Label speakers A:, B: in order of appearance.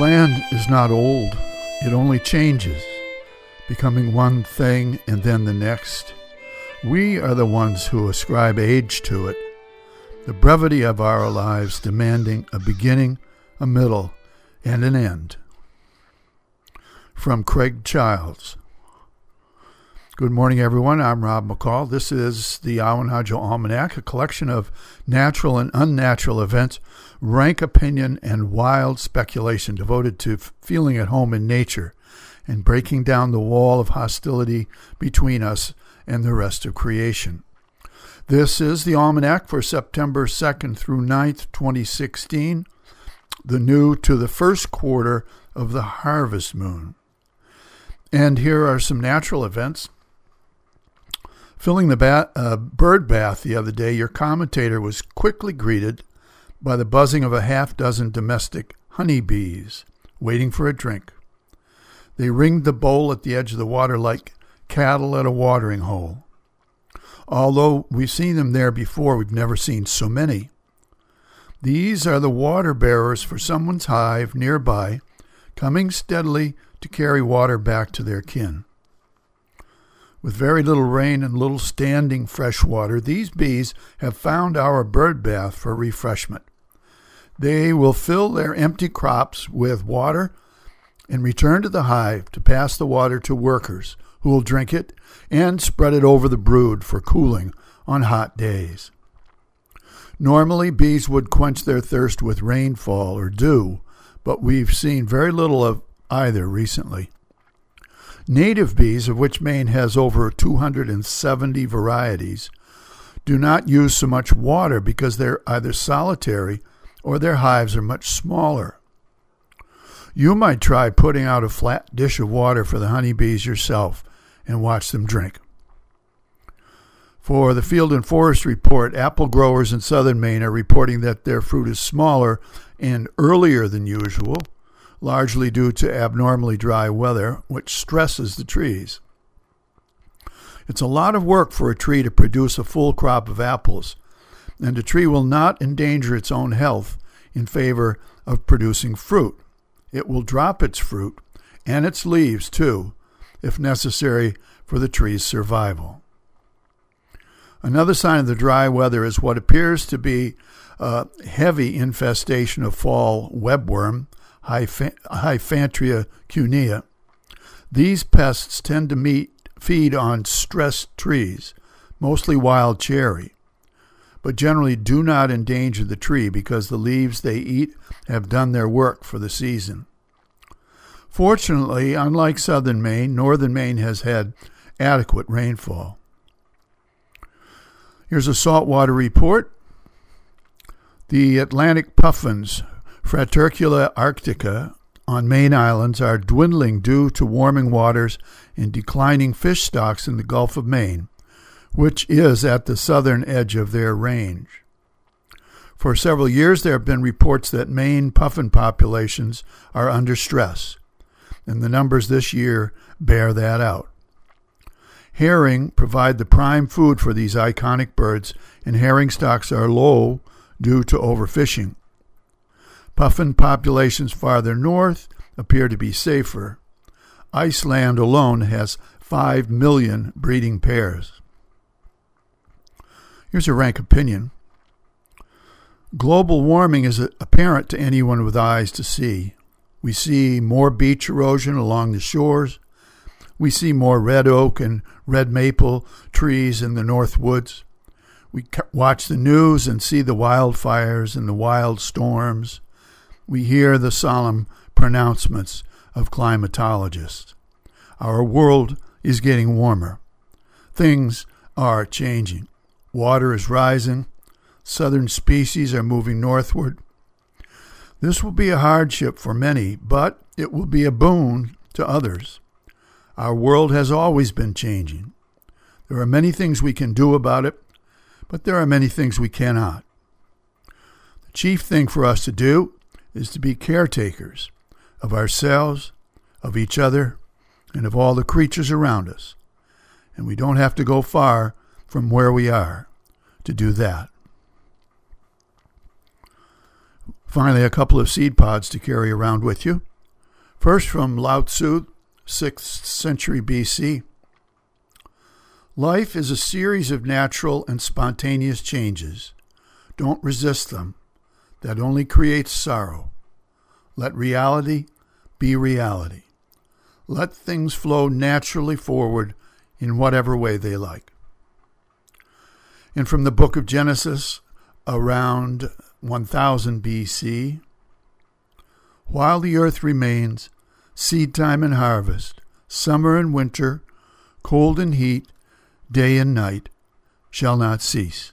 A: land is not old, it only changes, becoming one thing and then the next. We are the ones who ascribe age to it, the brevity of our lives demanding a beginning, a middle, and an end. From Craig Childs. Good morning, everyone. I'm Rob McCall. This is the Awanadjo Almanac, a collection of natural and unnatural events, rank opinion, and wild speculation devoted to feeling at home in nature and breaking down the wall of hostility between us and the rest of creation. This is the Almanac for September 2nd through 9th, 2016, the new to the first quarter of the harvest moon. And here are some natural events Filling the bat, uh, bird bath the other day, your commentator was quickly greeted by the buzzing of a half dozen domestic honeybees waiting for a drink. They ringed the bowl at the edge of the water like cattle at a watering hole. Although we've seen them there before, we've never seen so many. These are the water bearers for someone's hive nearby, coming steadily to carry water back to their kin. With very little rain and little standing fresh water, these bees have found our bird bath for refreshment. They will fill their empty crops with water and return to the hive to pass the water to workers who will drink it and spread it over the brood for cooling on hot days. Normally, bees would quench their thirst with rainfall or dew, but we've seen very little of either recently. Native bees, of which Maine has over 270 varieties, do not use so much water because they're either solitary or their hives are much smaller. You might try putting out a flat dish of water for the honeybees yourself and watch them drink. For the Field and Forest Report, apple growers in southern Maine are reporting that their fruit is smaller and earlier than usual largely due to abnormally dry weather, which stresses the trees. It's a lot of work for a tree to produce a full crop of apples, and a tree will not endanger its own health in favor of producing fruit. It will drop its fruit and its leaves, too, if necessary for the tree's survival. Another sign of the dry weather is what appears to be a heavy infestation of fall webworm Hyphantria cunea. These pests tend to meet, feed on stressed trees, mostly wild cherry, but generally do not endanger the tree because the leaves they eat have done their work for the season. Fortunately, unlike southern Maine, northern Maine has had adequate rainfall. Here's a saltwater report. The Atlantic puffins Fratercula arctica on Maine islands are dwindling due to warming waters and declining fish stocks in the Gulf of Maine, which is at the southern edge of their range. For several years, there have been reports that Maine puffin populations are under stress, and the numbers this year bear that out. Herring provide the prime food for these iconic birds, and herring stocks are low due to overfishing. Puffin populations farther north appear to be safer. Iceland alone has 5 million breeding pairs. Here's a rank opinion. Global warming is apparent to anyone with eyes to see. We see more beach erosion along the shores. We see more red oak and red maple trees in the north woods. We watch the news and see the wildfires and the wild storms we hear the solemn pronouncements of climatologists. Our world is getting warmer. Things are changing. Water is rising. Southern species are moving northward. This will be a hardship for many, but it will be a boon to others. Our world has always been changing. There are many things we can do about it, but there are many things we cannot. The chief thing for us to do is to be caretakers of ourselves, of each other, and of all the creatures around us. And we don't have to go far from where we are to do that. Finally, a couple of seed pods to carry around with you. First from Lao Tzu, 6th century BC. Life is a series of natural and spontaneous changes. Don't resist them. That only creates sorrow. Let reality be reality. Let things flow naturally forward in whatever way they like. And from the book of Genesis, around 1000 BC, while the earth remains, seed time and harvest, summer and winter, cold and heat, day and night, shall not cease.